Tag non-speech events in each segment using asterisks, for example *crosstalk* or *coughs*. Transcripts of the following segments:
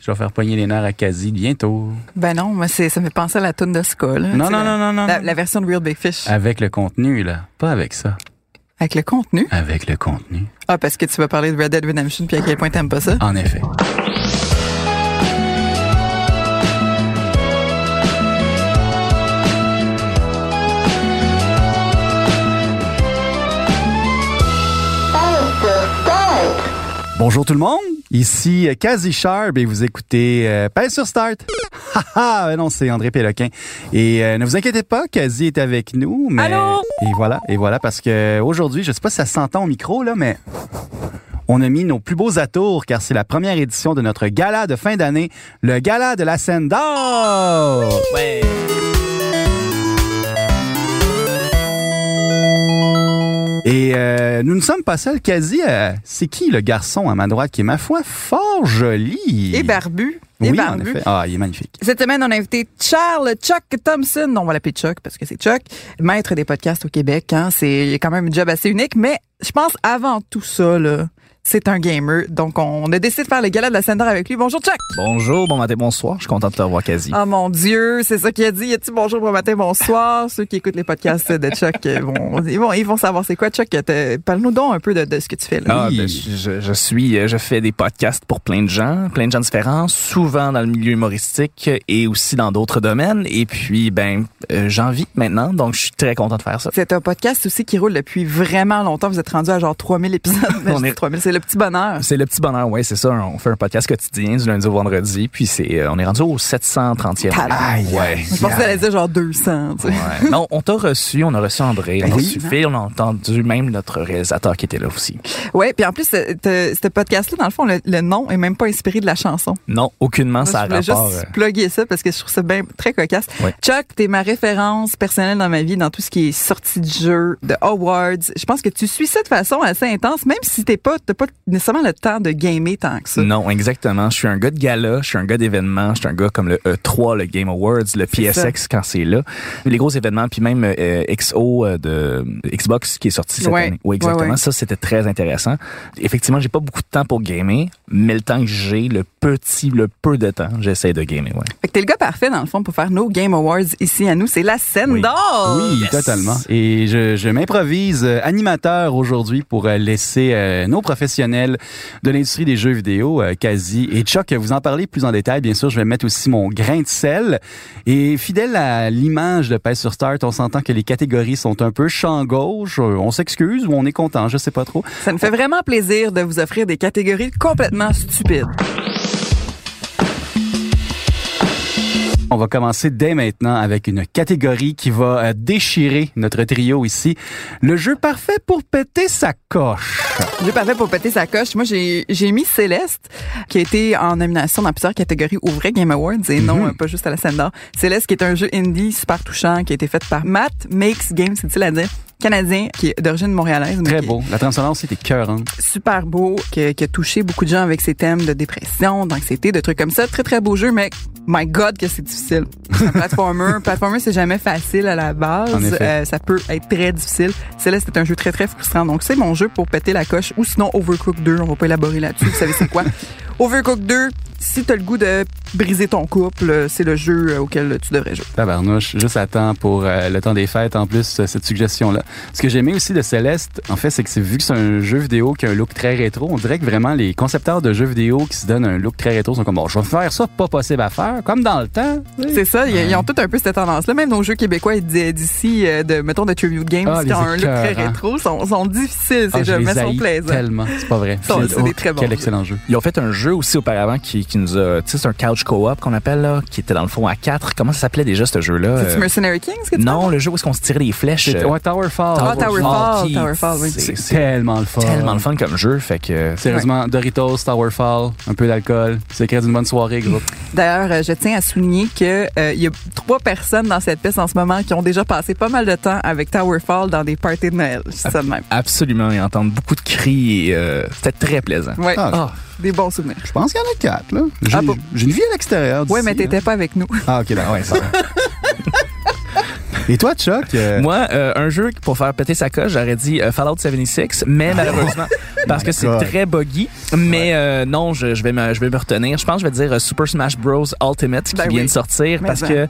Je vais faire poigner les nerfs à Kazi bientôt. Ben non, moi ça me fait penser à la toune de Ska. Là, Non, non, non, non, non. La, la version de Real Big Fish. Avec le contenu, là. Pas avec ça. Avec le contenu. Avec le contenu. Ah, parce que tu vas parler de Red Dead Redemption puis à quel point t'aimes pas ça. En effet. Bonjour tout le monde, ici euh, Kazi Sharp et vous écoutez euh, Pèse sur Start. *laughs* Haha, non, c'est André Péloquin. Et euh, ne vous inquiétez pas, Kazi est avec nous. Mais... Allô? Et voilà, et voilà, parce que aujourd'hui, je sais pas si ça s'entend au micro, là, mais on a mis nos plus beaux atours car c'est la première édition de notre gala de fin d'année, le gala de la scène d'or. Ouais. Et euh, nous ne sommes pas seuls, quasi. euh, c'est qui le garçon à ma droite qui est, ma foi, fort joli? Et barbu. Et Oui, en barbu. effet. Ah, il est magnifique. Cette semaine, on a invité Charles Chuck Thompson. On va l'appeler Chuck parce que c'est Chuck, maître des podcasts au Québec. Hein. C'est quand même un job assez unique, mais je pense avant tout ça, là, c'est un gamer. Donc, on a décidé de faire le gala de la scène avec lui. Bonjour Chuck. Bonjour, bon matin, bonsoir. Je suis content de te revoir quasi. Oh mon Dieu, c'est ça qu'il a dit. Il a dit bonjour, bon matin, bonsoir. *laughs* Ceux qui écoutent les podcasts de Chuck euh, vont, ils vont, ils vont savoir c'est quoi Chuck. Parle-nous donc un peu de, de ce que tu fais là. Ah, ben, je, suis, euh, je fais des podcasts pour plein de gens, plein de gens différents, souvent dans le milieu humoristique et aussi dans d'autres domaines. Et puis, ben, euh, j'en vis maintenant, donc je suis très content de faire ça. C'est un podcast aussi qui roule depuis vraiment longtemps. Vous êtes rendu à genre 3000 épisodes. *laughs* On est- 3000, c'est le petit bonheur. C'est le petit bonheur, ouais, c'est ça. On fait un podcast quotidien du lundi au vendredi, puis c'est, euh, on est rendu au 730e. Aïe, ouais. Je pensais que t'allais dire genre 200, tu sais. Ouais. Non, on t'a reçu, on a reçu André, on a Oui. reçu Phil, on a entendu même notre réalisateur qui était là aussi. Ouais, puis en plus, ce ce- podcast-là, dans le fond, le, le nom est même pas inspiré de la chanson. Non, aucunement, Moi, ça a je voulais rapport. juste euh, plugger ça parce que je trouve ça bien très cocasse. Ouais. Chuck, t'es ma référence personnelle dans ma vie, dans tout ce qui est sortie de jeu, de awards. Je pense que tu suis ça de façon assez intense, même si t'es pas, t'as pas nécessairement le temps de gamer tant que ça. Non, exactement. Je suis un gars de gala, je suis un gars d'événements, je suis un gars comme le E3, le Game Awards, le PSX quand c'est là. Les gros événements, puis même euh, XO euh, de Xbox qui est sorti cette Ouais. année. Oui, exactement. Ouais, ouais. Ça, c'était très intéressant. Effectivement, j'ai pas beaucoup de temps pour gamer, mais le temps que j'ai, le petit, le peu de temps, j'essaie de gamer, ouais. Fait que t'es le gars parfait, dans le fond, pour faire nos Game Awards ici à nous. C'est la scène Oui. d'or! Oui, yes. totalement. Et je, je m'improvise euh, animateur aujourd'hui pour euh, laisser euh, nos professionnels de l'industrie des jeux vidéo, euh, Kazi et Chuck, vous en parler plus en détail. Bien sûr, je vais mettre aussi mon grain de sel. Et fidèle à l'image de Pèse sur Start, on s'entend que les catégories sont un peu champ gauche. Euh, On s'excuse ou on est content, je sais pas trop. Ça me fait vraiment plaisir de vous offrir des catégories complètement stupides. On va commencer dès maintenant avec une catégorie qui va euh, déchirer notre trio ici. Le jeu parfait pour péter sa coche. Jeu parfait pour péter sa coche. Moi, j'ai j'ai mis Céleste, qui a été en nomination dans plusieurs catégories au vrai Game Awards et non Mhm. euh, pas juste à la scène d'or. Céleste, qui est un jeu indie super touchant, qui a été fait par Matt Makes Games, c'est-il à dire, canadien, qui est d'origine montréalaise. Très est beau. La trame sonore, c'était cœur. Super beau, qui, a- qui a touché beaucoup de gens avec ses thèmes de dépression, d'anxiété, de trucs comme ça. Très, très beau jeu, mais my God que c'est difficile. Un *laughs* platformer, platformer, c'est jamais facile à la base. En effet. Euh, ça peut être très difficile. Céleste, c'est un jeu très, très frustrant. Donc, c'est mon jeu pour péter la coche. Ou sinon, Overcooked 2. On va pas élaborer là-dessus. Vous savez c'est quoi? *laughs* Overcooked 2, si t'as le goût de briser ton couple, euh, c'est le jeu euh, auquel tu devrais jouer. Tabarnouche, juste à temps pour euh, le temps des fêtes, en plus, cette suggestion-là. Ce que j'ai aimé aussi de Céleste, en fait, c'est que c'est vu que c'est un jeu vidéo qui a un look très rétro, on dirait que vraiment les concepteurs de jeux vidéo qui se donnent un look très rétro sont comme, bon, je vais faire ça, pas possible à faire, comme dans le temps. C'est ça, ils, ils ont tout un peu cette tendance-là. Même nos jeux québécois d'ici, de, mettons, de tribute games, Ah, qui ont un look très rétro, sont, sont difficiles, ces Ah, je jeux, les mais sont plaisants. tellement, c'est pas vrai. C'est des très bons Quel jeux. excellent jeu. Ils ont fait un jeu aussi auparavant qui, qui nous a. Tu sais, c'est un couch co-op qu'on appelle, là, qui était dans le fond à 4. Comment ça s'appelait déjà ce jeu-là? C'est Euh, Mercenary Kings que tu non, le jeu où est-ce qu'on se tirait des flèches. Euh, Ouais, Towerfall. Ah, Towerfall, qui- Towerfall, oui. c'est- tellement le fun. tellement le fun comme jeu, fait que... Sérieusement, Doritos, Towerfall, un peu d'alcool. C'est créer d'une bonne soirée, groupe. D'ailleurs, euh, je tiens à souligner que euh, il y a trois personnes dans cette piste en ce moment qui ont déjà passé pas mal de temps avec Towerfall dans des parties de Noël. Je dis ça de même. Absolument, et entendre beaucoup de cris, et euh, c'était très plaisant. Ouais. Ah, Ah, Des bons souvenirs. Je pense qu'il y en a quatre, là. J'ai Ah, bon. une vie à l'extérieur. Ouais, d'ici, mais t'étais pas avec nous. Ah, ok, là, ouais, ça. *laughs* Et toi, Chuck? euh, Moi, euh, un jeu pour faire péter sa coche, j'aurais dit euh, Fallout 76, mais malheureusement, *laughs* parce que c'est très buggy. Mais euh, non, je, je vais me, je vais me retenir. Je pense que je vais dire euh, Super Smash Bros Ultimate qui Ben vient oui. de sortir Mais parce ça. que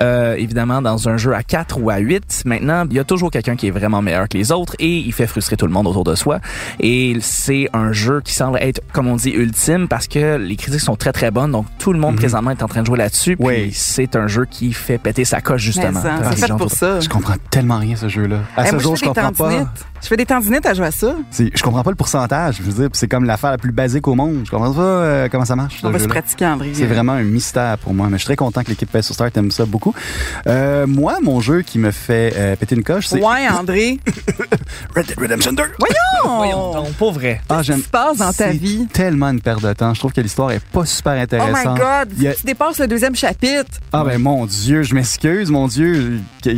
euh, évidemment dans un jeu à 4 ou à 8, maintenant il y a toujours quelqu'un qui est vraiment meilleur que les autres et il fait frustrer tout le monde autour de soi. Et c'est un jeu qui semble être, comme on dit, ultime parce que les critiques sont très très bonnes. Donc tout le monde présentement est en train de jouer là-dessus. Puis Oui. c'est un jeu qui fait péter sa coche justement. Pour ça. Je comprends tellement rien, ce jeu-là. À Eh, ce moi, jour, je je comprends pas. Je fais des tendinites à jouer à ça. Je comprends pas le pourcentage. Je veux dire, c'est comme l'affaire la plus basique au monde. Je comprends pas euh, comment ça marche. On va se pratiquer, André. C'est vraiment un mystère pour moi, mais je suis très content que l'équipe sur Start aime ça beaucoup. Euh, moi, mon jeu qui me fait euh, péter une coche, c'est Ouais, André. *laughs* Red Dead Redemption 2. *laughs* Voyons donc, pas vrai. Ah, Qu'est-ce qui se passe dans ta c'est vie? tellement une perte de temps. Je trouve que l'histoire est pas super Oh my intéressante. God! A- Tu dépasses le deuxième chapitre. Ah ben mon Dieu, je m'excuse, mon Dieu. *laughs*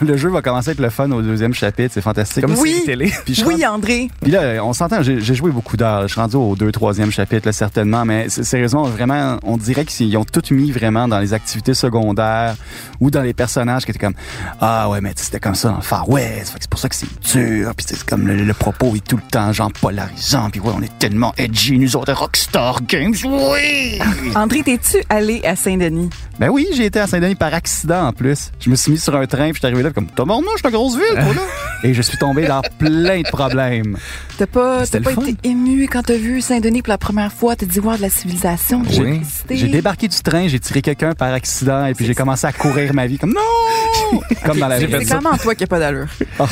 Le jeu va commencer avec le fun au deuxième chapitre, c'est fantastique. Comme Oui. Télé. *laughs* Puis Oui, André. Puis là, on s'entend, j'ai joué beaucoup d'heures. Je suis rendu au 2 troisième chapitre, là, certainement. Mais sérieusement, vraiment, on dirait qu'ils ont tout mis vraiment dans les activités secondaires ou dans les personnages qui étaient comme Ah ouais, mais c'était comme ça dans le Far West. C'est pour ça que c'est dur. Puis c'est comme le, le propos est tout le temps genre polarisant. Puis ouais, on est tellement edgy, nous autres Rockstar Games. Oui! *laughs* André, t'es-tu allé à Saint-Denis? ben oui, j'ai été à Saint-Denis par accident en plus. Je me suis mis sur un train, puis je suis arrivé là comme Tabarnak, je suis une grosse ville, toi là. Et je suis tombé dans *laughs* plein de problèmes. T'as pas, t'as été ému quand t'as vu Saint-Denis pour la première fois? T'as dit voir de la civilisation, de Oui. l'électricité? J'ai débarqué du train, j'ai tiré quelqu'un par accident et puis j'ai commencé à courir ma vie comme non, *laughs* *laughs* comme dans la vie. C'est clairement toi qui a pas d'allure.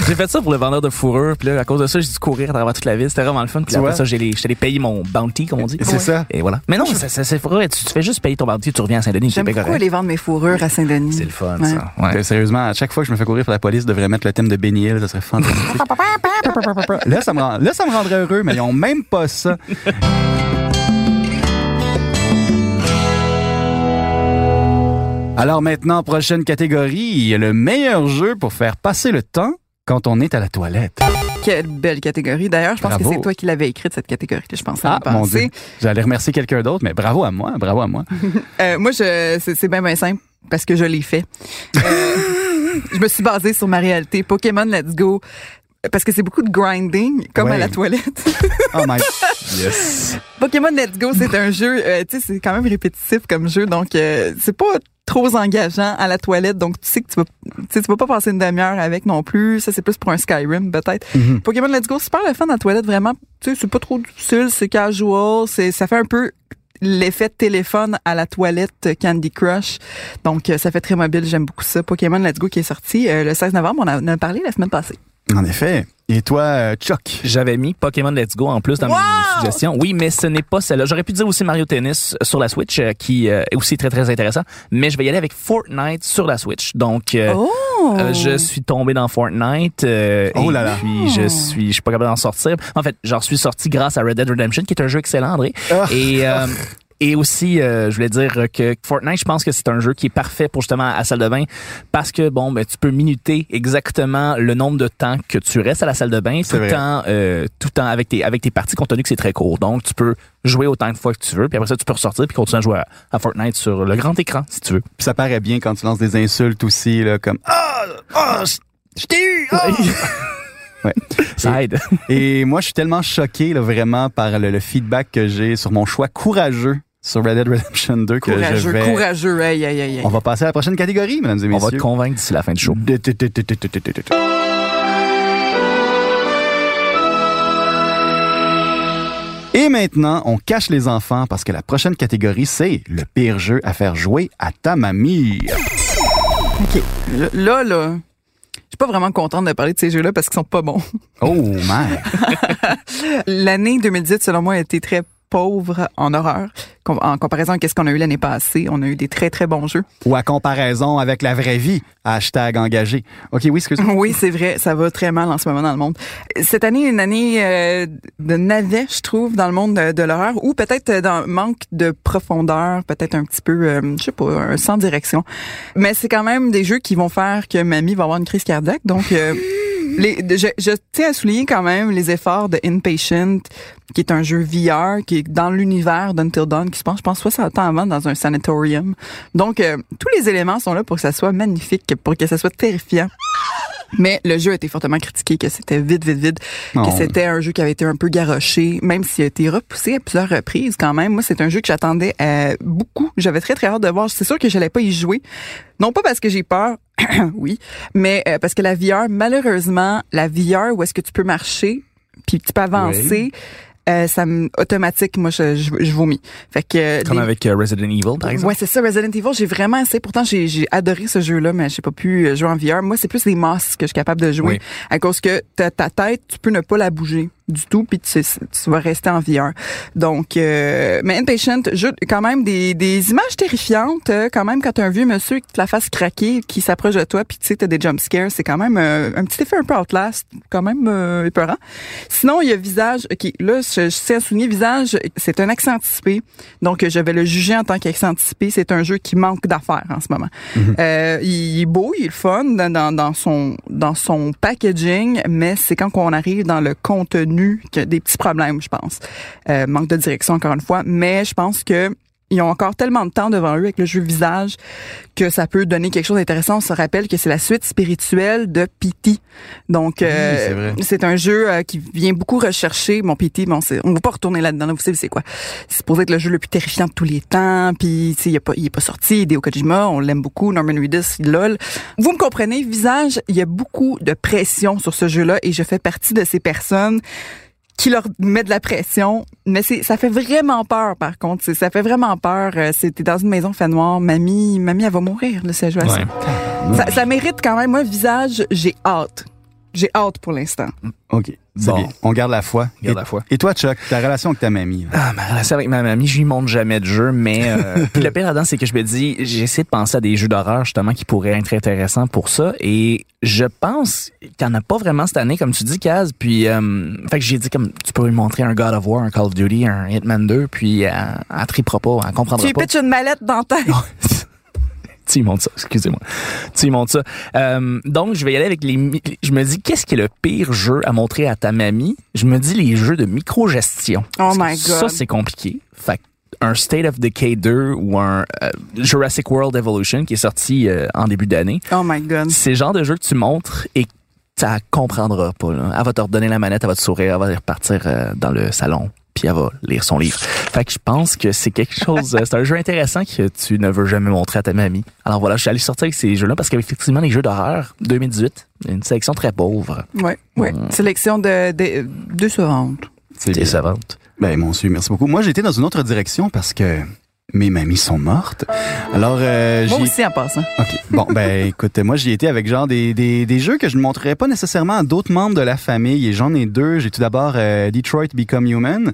J'ai fait ça pour le vendeur de fourrure, puis là, à cause de ça, j'ai dû courir à travers toute la ville. C'était vraiment le fun. Puis Tu après vois? ça, j'ai allé payer mon bounty, comme on dit. C'est ça. Et voilà. Mais non, c'est vrai. Tu, tu fais juste payer ton bounty, tu reviens à Saint-Denis. J'aime beaucoup aller vendre mes fourrures à Saint-Denis. C'est le fun, Ouais. ça. Ouais. Sérieusement, à chaque fois que je me fais courir par la police, je devrais mettre le thème de Benny Hill, ça serait fantastique. *laughs* là, ça me rend- là, ça me rendrait heureux, mais ils ont même pas ça. *laughs* Alors maintenant, prochaine catégorie, le meilleur jeu pour faire passer le temps quand on est à la toilette. Quelle belle catégorie. D'ailleurs, je pense Bravo. que c'est toi qui l'avais écrite, cette catégorie. Je pense à Ah, mon Dieu. J'allais remercier quelqu'un d'autre, mais bravo à moi, bravo à moi. *laughs* Euh, moi, je, c'est, c'est bien, bien simple parce que je l'ai fait. Euh, *laughs* je me suis basée sur ma réalité. Pokémon Let's Go. Parce que c'est beaucoup de grinding, comme Ouais. à la toilette. *laughs* Oh my. *laughs* Yes. Pokémon Let's Go, c'est un jeu, euh, tu sais, c'est quand même répétitif comme jeu, donc euh, c'est pas trop engageant à la toilette, donc tu sais que tu vas, tu sais, tu vas pas passer une demi-heure avec non plus. Ça, c'est plus pour un Skyrim, peut-être. Mhm. Pokémon Let's Go, super le fun à la toilette, vraiment. Tu sais, c'est pas trop difficile, c'est casual, c'est, ça fait un peu l'effet téléphone à la toilette Candy Crush. Donc, euh, ça fait très mobile, j'aime beaucoup ça. Pokémon Let's Go qui est sorti euh, le 16 novembre, on en a parlé la semaine passée. En effet. Et toi, Chuck? J'avais mis Pokémon Let's Go en plus dans Wow! mes suggestions. Oui, mais ce n'est pas celle-là. J'aurais pu dire aussi Mario Tennis sur la Switch, euh, qui euh, est aussi très, très intéressant. Mais je vais y aller avec Fortnite sur la Switch. Donc, euh, Oh! euh, je suis tombé dans Fortnite. euh, Oh et là là. Puis, je suis, je suis pas capable d'en sortir. En fait, j'en suis sorti grâce à Red Dead Redemption, qui est un jeu excellent, André. Ah. Et... euh, *laughs* et aussi, euh, je voulais dire que Fortnite, je pense que c'est un jeu qui est parfait pour justement à la salle de bain parce que bon, ben tu peux minuter exactement le nombre de temps que tu restes à la salle de bain tout le temps, euh, tout le temps avec tes avec tes parties compte tenu que c'est très court. Donc tu peux jouer autant de fois que tu veux, puis après ça tu peux ressortir puis continuer à jouer à, à Fortnite sur le grand écran si tu veux. Puis ça paraît bien quand tu lances des insultes aussi, là, comme Ah! Ah! Je t'ai eu! Ah! *laughs* Ouais. Ça aide. Et moi, je suis tellement choqué, là, vraiment, par le, le feedback que j'ai sur mon choix courageux sur Red Dead Redemption 2 que je Courageux, vais. courageux, aïe, aïe, aïe. aïe. On va passer à la prochaine catégorie, mesdames et On va messieurs. te convaincre d'ici la fin du show. Et maintenant, on cache les enfants parce que la prochaine catégorie, c'est le pire jeu à faire jouer à ta mamie. OK. Là, là, je suis pas vraiment contente de parler de ces jeux-là parce qu'ils sont pas bons. Oh, mère. *laughs* L'année 2018, selon moi, a été très pauvre en horreur. En comparaison à ce qu'on a eu l'année passée, on a eu des très, très bons jeux. Ou à comparaison avec la vraie vie. Hashtag engagé. OK, oui, excuse-moi. *laughs* Oui, c'est vrai, ça va très mal en ce moment dans le monde. Cette année est une année euh, de navet, je trouve, dans le monde de, de l'horreur, ou peut-être dans manque de profondeur, peut-être un petit peu, euh, je sais pas, sans direction. Mais c'est quand même des jeux qui vont faire que mamie va avoir une crise cardiaque. Donc, euh, je tiens à souligner quand même les efforts de Inpatient, qui est un jeu VR, qui est dans l'univers d'Until Dawn, qui se passe, je pense, 60 ans avant dans un sanatorium. Donc, euh, tous les éléments sont là pour que ça soit magnifique, pour que ça soit terrifiant. Mais le jeu a été fortement critiqué, que c'était vide, vide, vide, que c'était un jeu qui avait été un peu garoché, même s'il a été repoussé à plusieurs reprises quand même. Moi, c'est un jeu que j'attendais euh, beaucoup. J'avais très, très hâte de voir. C'est sûr que j'allais pas y jouer. Non pas parce que j'ai peur, *clears throat* oui, mais euh, parce que la VR, malheureusement, la VR où est-ce que tu peux marcher, puis tu peux avancer, euh, ça me automatique, moi, je, je, je vomis. Fait que euh, Comme avec euh, Resident Evil, par exemple. Ouais, c'est ça, Resident Evil. J'ai vraiment essayé. Pourtant, j'ai, j'ai adoré ce jeu-là, mais j'ai pas pu euh, jouer en VR. Moi, c'est plus les masques que je suis capable de jouer. Oui. À cause que ta, ta tête, tu peux ne pas la bouger du tout, puis tu, tu vas rester en VR. Donc, euh, mais Inpatient, jeu, quand même des, des images terrifiantes. euh, Quand même, quand t'as un vieux monsieur qui te la fasse craquer, qui s'approche de toi, puis tu sais, t'as des jump scares, c'est quand même euh, un petit effet un peu Outlast, quand même euh, épeurant. Sinon, il y a Visage. OK, là, je, je sais à souligner, Visage, c'est un accent anticipé. Donc, je vais le juger en tant qu'accent anticipé. C'est un jeu qui manque d'affaires en ce moment. Euh, il est beau, il est fun dans, dans, dans son, dans son packaging, mais c'est quand on arrive dans le contenu a des petits problèmes, je pense. Euh, manque de direction, encore une fois. Mais je pense que ils ont encore tellement de temps devant eux avec le jeu visage que ça peut donner quelque chose d'intéressant. On se rappelle que c'est la suite spirituelle de Pity. Donc, euh, c'est un jeu euh, qui vient beaucoup rechercher. Mon Pity, bon, on ne va pas retourner là-dedans. là, vous savez c'est quoi. C'est supposé être le jeu le plus terrifiant de tous les temps. Puis, il est pas, il est pas sorti. Hideo Kojima, on l'aime beaucoup. Norman Reedus, lol. Vous me comprenez, visage, il y a beaucoup de pression sur ce jeu-là et je fais partie de ces personnes qui leur met de la pression, mais c'est ça fait vraiment peur par contre, C'est- ça fait vraiment peur. Euh, C'était dans une maison fait noir, mamie, mamie elle va mourir ça. Ouais. ça. Ça mérite quand même moi visage, j'ai hâte. J'ai hâte pour l'instant. OK, c'est Bon. bien. On garde la foi. Garde et, la foi. Et toi, Chuck, ta relation avec ta mamie? là? Ah, ma relation avec ma mamie, je lui montre jamais de jeu, mais euh, *laughs* puis le pire là-dedans, c'est que je me dis, j'essaie de penser à des jeux d'horreur justement qui pourraient être intéressants pour ça, et je pense qu'il n'y en a pas vraiment cette année, comme tu dis, Kaz. Puis, euh, fait que j'ai dit comme tu peux lui montrer un God of War, un Call of Duty, un Hitman 2, puis euh, elle tripera pas, elle comprendra Tu lui pas. pitches une mallette dans ta tête. *laughs* *laughs* tu y montres ça, excusez-moi. Tu y montres ça. Euh, donc, je vais y aller avec les... Je me dis, qu'est-ce qui est le pire jeu à montrer à ta mamie? Je me dis les jeux de micro-gestion. Oh my Ça, God. c'est compliqué. Fait un State of Decay 2 ou un euh, Jurassic World Evolution qui est sorti euh, en début d'année. Oh my god. C'est le genre de jeu que tu montres et ça comprendra pas. Là. Elle va te redonner la manette, elle va te sourire, elle va repartir euh, dans le salon, puis elle va lire son livre. Fait que je pense que c'est quelque chose, euh, c'est un jeu intéressant que tu ne veux jamais montrer à ta mamie. Alors voilà, je suis allé sortir avec ces jeux-là parce qu'effectivement, les jeux d'horreur 2018, une sélection très pauvre. Ouais, ouais. Mm. Sélection de, de décevante. C'est bien. Décevante. Ben, mon Dieu, merci beaucoup. Moi, j'étais dans une autre direction parce que mes mamies sont mortes. Alors, euh, Moi aussi en passant. OK. Bon, *laughs* ben, écoute, moi, j'y étais avec genre des, des, des jeux que je ne montrerais pas nécessairement à d'autres membres de la famille. Et j'en ai deux. J'ai tout d'abord euh, Detroit Become Human,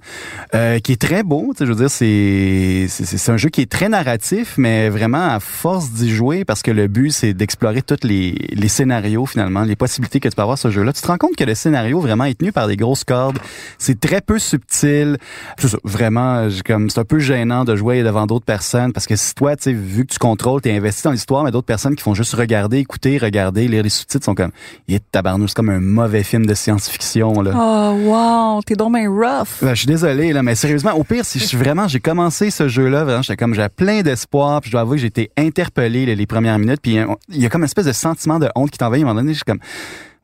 euh, qui est très beau. Tu sais, je veux dire, c'est, c'est, c'est un jeu qui est très narratif, mais vraiment à force d'y jouer, parce que le but, c'est d'explorer tous les, les scénarios, finalement, les possibilités que tu peux avoir ce jeu-là. Tu te rends compte que le scénario vraiment est tenu par des grosses cordes. C'est très peu subtil. C'est ça, vraiment, comme, c'est un peu gênant de jouer devant d'autres personnes parce que si toi, tu sais, vu que tu contrôles, t'es investi dans l'histoire, mais d'autres personnes qui font juste regarder, écouter, regarder, lire les sous-titres sont comme, il est tabarnouche, c'est comme un mauvais film de science-fiction, là. Oh wow, t'es donc bien rough. Ben, je suis désolé, là, mais sérieusement, au pire, si je suis vraiment, j'ai commencé ce jeu-là, vraiment, j'étais comme, j'avais plein d'espoir, puis je dois avouer que j'ai été interpellé les, les premières minutes, puis euh, il y a comme une espèce de sentiment de honte qui t'envahit. À un moment donné, je suis comme,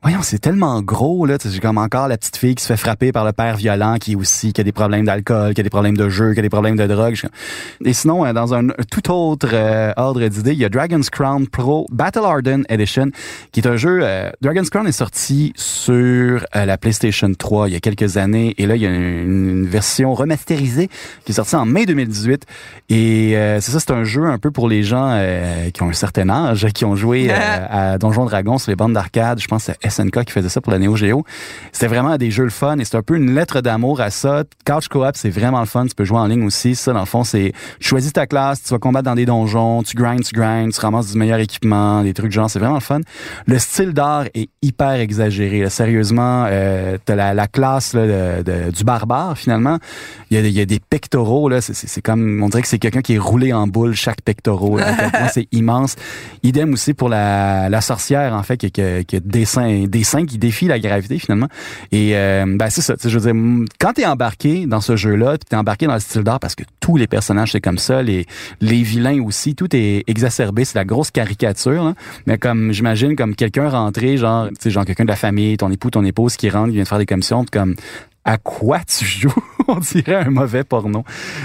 voyons, c'est tellement gros, là, j'ai comme encore la petite fille qui se fait frapper par le père violent, qui aussi, qui a des problèmes d'alcool, qui a des problèmes de jeu, qui a des problèmes de drogue. Et sinon, euh, dans un tout autre euh, ordre d'idée, il y a Dragon's Crown Pro Battle Hardened Edition, qui est un jeu, euh, Dragon's Crown est sorti sur euh, la PlayStation 3 il y a quelques années, et là, il y a une, une version remasterisée qui est sortie en mai 2018. Et euh, c'est ça, c'est un jeu un peu pour les gens euh, qui ont un certain âge, qui ont joué *laughs* à Donjon Dragon sur les bandes d'arcade. Je pense que c'est SNK qui faisait ça pour la Neo Geo. C'était vraiment des jeux le fun et c'est un peu une lettre d'amour à ça. Couch Co-op, c'est vraiment le fun. Tu peux jouer en ligne aussi. Ça, dans le fond, c'est tu choisis ta classe, tu vas combattre dans des donjons, tu grinds, tu grinds, tu ramasses du meilleur équipement, des trucs de genre. C'est vraiment le fun. Le style d'art est hyper exagéré. Sérieusement, euh, t'as la, la classe là, de, du barbare finalement. Il y a, il y a des pectoraux là. C'est comme on dirait que c'est quelqu'un qui est roulé en boule chaque pectoral. *laughs* c'est immense. Idem aussi pour la, la sorcière en fait qui, qui, qui a des qui défient la gravité finalement. Et euh, ben c'est ça. Je veux dire, quand t'es embarqué dans ce jeu-là, t'es embarqué dans le style d'art parce que tous les personnages c'est comme ça, les les vilains aussi, tout est exacerbé. C'est la grosse caricature. Mais comme j'imagine comme quelqu'un rentré, genre, tu sais, genre quelqu'un de la famille, ton époux, ton épouse qui rentre, qui vient de faire des commissions, comme à quoi tu joues? *laughs* On dirait un mauvais porno.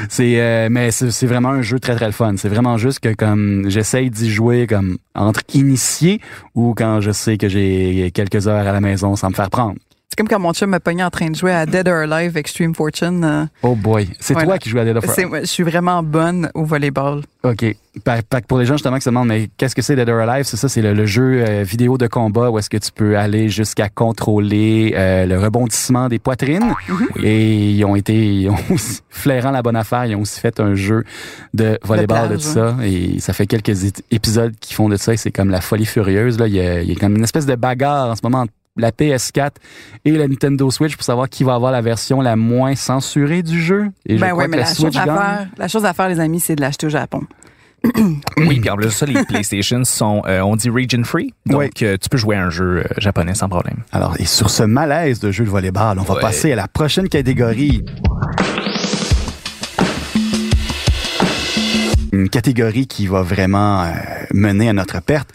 C'est euh, mais c'est vraiment un jeu très très fun. C'est vraiment juste que comme j'essaye d'y jouer comme entre initiés ou quand je sais que j'ai quelques heures à la maison sans me faire prendre. C'est comme quand mon chum m'a pogné en train de jouer à Dead or Alive Extreme Fortune. Euh. Oh boy, c'est toi qui joues à Dead or Alive? Je suis vraiment bonne au volleyball. OK. Pour les gens justement qui se demandent, mais qu'est-ce que c'est Dead or Alive? C'est ça, c'est le, jeu euh, vidéo de combat où est-ce que tu peux aller jusqu'à contrôler euh, le rebondissement des poitrines. Mm-hmm. Et ils ont été, ils ont aussi, flairant la bonne affaire, ils ont aussi fait un jeu de volleyball de, de ça. Et ça fait quelques épisodes qui font de ça et c'est comme la folie furieuse. Là. Il, y a, il y a comme une espèce de bagarre en ce moment la PS4 et la Nintendo Switch pour savoir qui va avoir la version la moins censurée du jeu. Et ben oui, mais la, chose à faire, la chose à faire, les amis, c'est de l'acheter au Japon. *coughs* oui, puis en plus ça, les *coughs* PlayStation sont, euh, on dit region free, donc euh, tu peux jouer à un jeu euh, japonais sans problème. Alors, et sur ce malaise de jeu de volleyball, on va passer à la prochaine catégorie. Une catégorie qui va vraiment euh, mener à notre perte.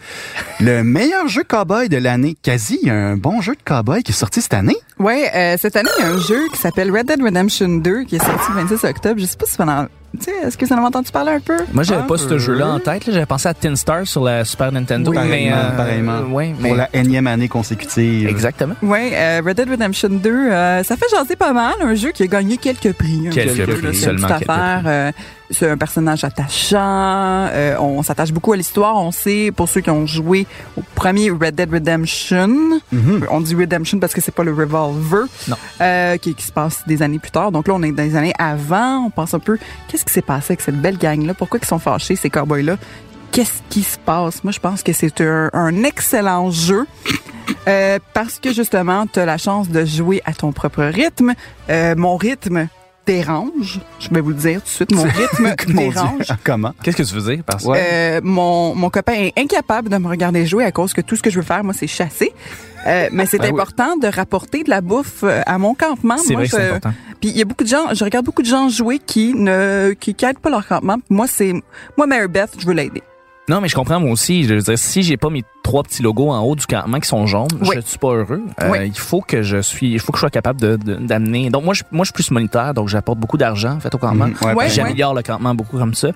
Le meilleur jeu cowboy de l'année. Quasi, il y a un bon jeu de cowboy qui est sorti cette année? Oui, euh, cette année, il y a un jeu qui s'appelle Red Dead Redemption 2 qui est sorti le 26 octobre. Je sais pas si pendant est-ce que vous en avez entendu parler un peu? Moi, j'avais pas ce jeu-là en tête. J'avais pensé à Tin Star sur la Super Nintendo. Oui, mais, euh, pareillement. Mais... Pour la énième année consécutive. Exactement. Oui, euh, Red Dead Redemption 2, euh, ça fait jaser pas mal. Un jeu qui a gagné quelques prix. Quelques, quelques prix, seulement quelques affaire. C'est un personnage attachant. Euh, on s'attache beaucoup à l'histoire. On sait, pour ceux qui ont joué au premier Red Dead Redemption, mm-hmm. on dit Redemption parce que c'est pas le Revolver, non. Euh, qui, qui, se passe des années plus tard. Donc là, on est dans les années avant. On pense un peu, qu'est-ce qui s'est passé avec cette belle gang-là? Pourquoi ils sont fâchés, ces cowboys-là? Qu'est-ce qui se passe? Moi, je pense que c'est un, un, excellent jeu. Euh, parce que justement, tu as la chance de jouer à ton propre rythme. Mon rythme, dérange. Je vais vous le dire tout de suite. Mon *laughs* rythme *laughs* dérange. Comment? Qu'est-ce que tu veux dire par ça? Euh, mon, mon copain est incapable de me regarder jouer à cause que tout ce que je veux faire, moi, c'est chasser. Euh, mais c'est ben important de rapporter de la bouffe euh, à mon campement. C'est vrai c'est important. Puis il y a beaucoup de gens, je regarde beaucoup de gens jouer qui ne qui, qui aident pas leur campement. Moi, c'est moi, Mary Beth, je veux l'aider. Non, mais je comprends moi aussi. Je veux dire, si j'ai pas mes trois petits logos en haut du campement qui sont jaunes, je suis pas heureux. Euh, il faut que je suis, il faut que je sois capable de d'amener. Donc moi, je, moi, je suis plus moniteur, donc j'apporte beaucoup d'argent en fait au campement. Mhm. J'améliore le campement beaucoup comme ça,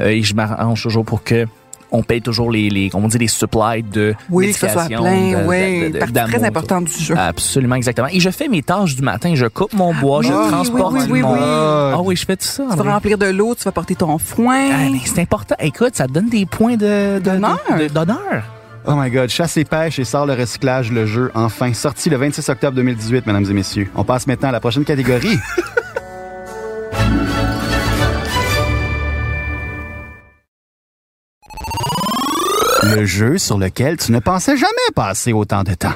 euh, et je m'arrange toujours pour que on paye toujours les, les on dit les supplies de oui, que ce soit plein, oui, partie très importante du jeu. Absolument, exactement. Et je fais mes tâches du matin. Je coupe mon bois, je oui, transporte oui, oui, mon... Oui, Ah oui, je fais tout ça. Tu vas remplir de l'eau, tu vas porter ton foin. Ah, c'est important. Écoute, ça te donne des points de d'honneur. Oh my god, chasse et pêche et sort le recyclage, le jeu, enfin, sorti le 26 octobre 2018, mesdames et messieurs. On passe maintenant à la prochaine catégorie. *laughs* le jeu sur lequel tu ne pensais jamais passer autant de temps.